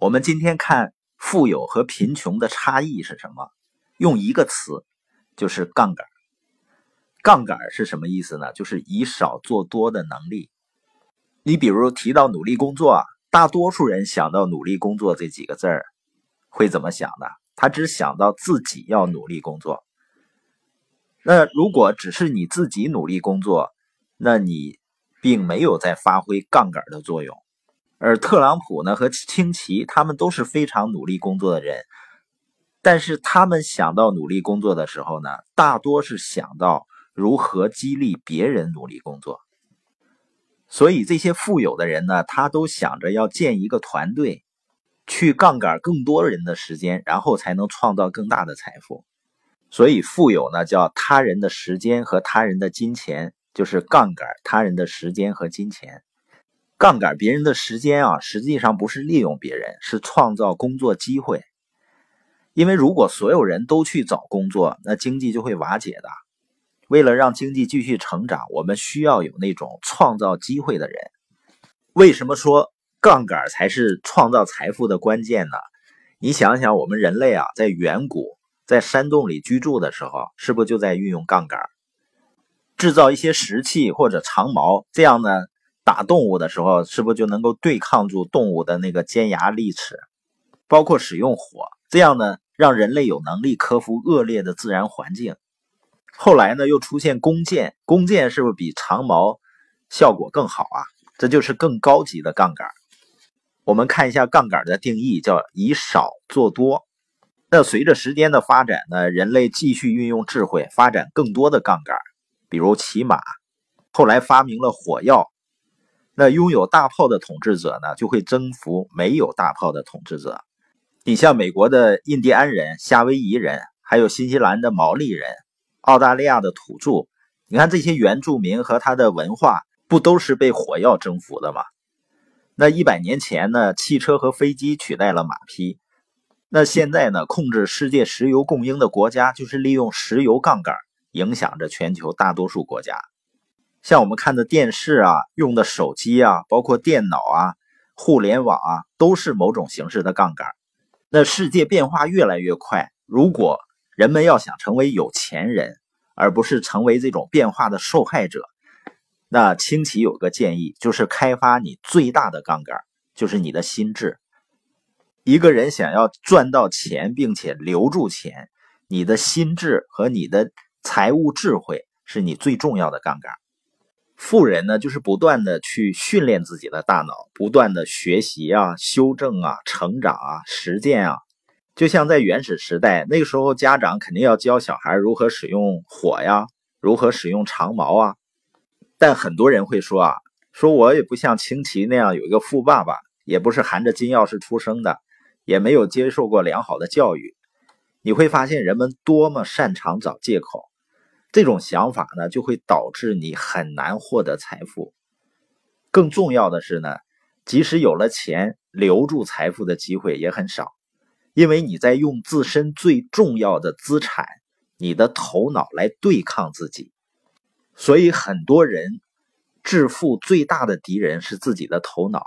我们今天看富有和贫穷的差异是什么？用一个词，就是杠杆。杠杆是什么意思呢？就是以少做多的能力。你比如提到努力工作，大多数人想到努力工作这几个字儿，会怎么想的？他只想到自己要努力工作。那如果只是你自己努力工作，那你并没有在发挥杠杆的作用。而特朗普呢和清奇，他们都是非常努力工作的人，但是他们想到努力工作的时候呢，大多是想到如何激励别人努力工作。所以这些富有的人呢，他都想着要建一个团队，去杠杆更多人的时间，然后才能创造更大的财富。所以富有呢，叫他人的时间和他人的金钱，就是杠杆他人的时间和金钱。杠杆别人的时间啊，实际上不是利用别人，是创造工作机会。因为如果所有人都去找工作，那经济就会瓦解的。为了让经济继续成长，我们需要有那种创造机会的人。为什么说杠杆才是创造财富的关键呢？你想想，我们人类啊，在远古。在山洞里居住的时候，是不是就在运用杠杆，制造一些石器或者长矛？这样呢，打动物的时候，是不是就能够对抗住动物的那个尖牙利齿？包括使用火，这样呢，让人类有能力克服恶劣的自然环境。后来呢，又出现弓箭，弓箭是不是比长矛效果更好啊？这就是更高级的杠杆。我们看一下杠杆的定义，叫以少做多。那随着时间的发展呢，人类继续运用智慧，发展更多的杠杆，比如骑马，后来发明了火药。那拥有大炮的统治者呢，就会征服没有大炮的统治者。你像美国的印第安人、夏威夷人，还有新西兰的毛利人、澳大利亚的土著，你看这些原住民和他的文化，不都是被火药征服的吗？那一百年前呢，汽车和飞机取代了马匹。那现在呢？控制世界石油供应的国家就是利用石油杠杆，影响着全球大多数国家。像我们看的电视啊，用的手机啊，包括电脑啊，互联网啊，都是某种形式的杠杆。那世界变化越来越快，如果人们要想成为有钱人，而不是成为这种变化的受害者，那清奇有个建议，就是开发你最大的杠杆，就是你的心智。一个人想要赚到钱，并且留住钱，你的心智和你的财务智慧是你最重要的杠杆。富人呢，就是不断的去训练自己的大脑，不断的学习啊、修正啊、成长啊、实践啊。就像在原始时代，那个时候家长肯定要教小孩如何使用火呀，如何使用长矛啊。但很多人会说啊，说我也不像清奇那样有一个富爸爸，也不是含着金钥匙出生的。也没有接受过良好的教育，你会发现人们多么擅长找借口，这种想法呢，就会导致你很难获得财富。更重要的是呢，即使有了钱，留住财富的机会也很少，因为你在用自身最重要的资产——你的头脑来对抗自己。所以很多人致富最大的敌人是自己的头脑。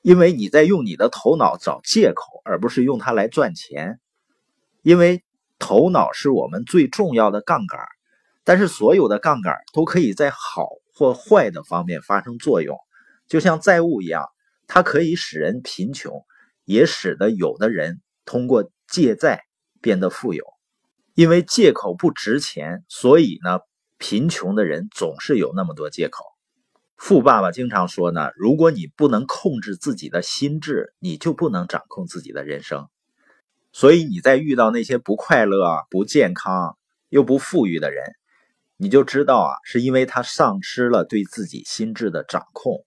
因为你在用你的头脑找借口，而不是用它来赚钱。因为头脑是我们最重要的杠杆，但是所有的杠杆都可以在好或坏的方面发生作用，就像债务一样，它可以使人贫穷，也使得有的人通过借债变得富有。因为借口不值钱，所以呢，贫穷的人总是有那么多借口。富爸爸经常说呢，如果你不能控制自己的心智，你就不能掌控自己的人生。所以你在遇到那些不快乐、不健康又不富裕的人，你就知道啊，是因为他丧失了对自己心智的掌控。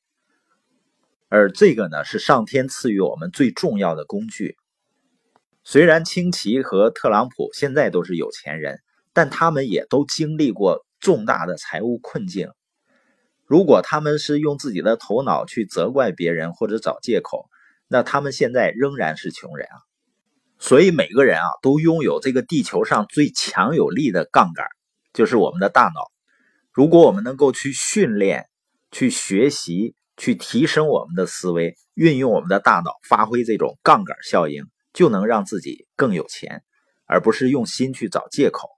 而这个呢，是上天赐予我们最重要的工具。虽然清奇和特朗普现在都是有钱人，但他们也都经历过重大的财务困境。如果他们是用自己的头脑去责怪别人或者找借口，那他们现在仍然是穷人啊。所以每个人啊都拥有这个地球上最强有力的杠杆，就是我们的大脑。如果我们能够去训练、去学习、去提升我们的思维，运用我们的大脑，发挥这种杠杆效应，就能让自己更有钱，而不是用心去找借口。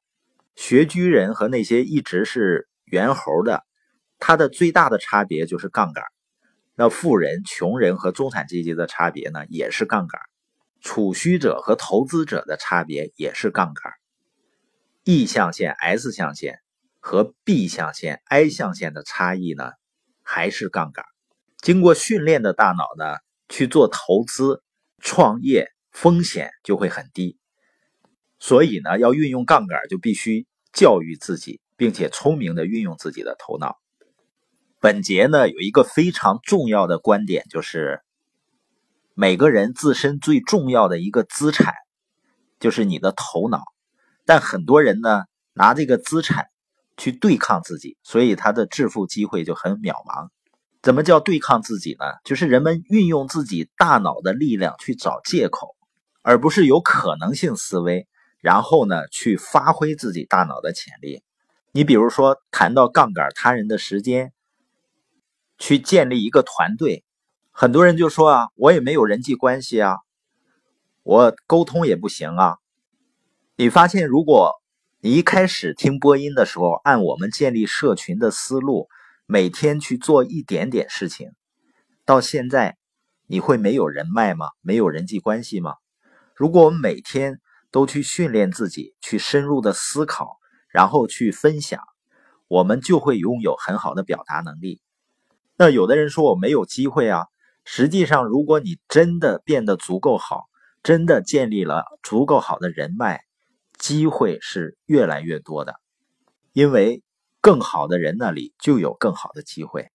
学居人和那些一直是猿猴的，他的最大的差别就是杠杆。那富人、穷人和中产阶级的差别呢，也是杠杆。储蓄者和投资者的差别也是杠杆。E 象限、S 象限和 B 象限、I 象限的差异呢，还是杠杆。经过训练的大脑呢，去做投资、创业，风险就会很低。所以呢，要运用杠杆，就必须教育自己，并且聪明的运用自己的头脑。本节呢，有一个非常重要的观点，就是每个人自身最重要的一个资产，就是你的头脑。但很多人呢，拿这个资产去对抗自己，所以他的致富机会就很渺茫。怎么叫对抗自己呢？就是人们运用自己大脑的力量去找借口，而不是有可能性思维，然后呢去发挥自己大脑的潜力。你比如说，谈到杠杆他人的时间，去建立一个团队，很多人就说啊，我也没有人际关系啊，我沟通也不行啊。你发现，如果你一开始听播音的时候，按我们建立社群的思路。每天去做一点点事情，到现在你会没有人脉吗？没有人际关系吗？如果我们每天都去训练自己，去深入的思考，然后去分享，我们就会拥有很好的表达能力。那有的人说我没有机会啊，实际上，如果你真的变得足够好，真的建立了足够好的人脉，机会是越来越多的，因为。更好的人那里就有更好的机会。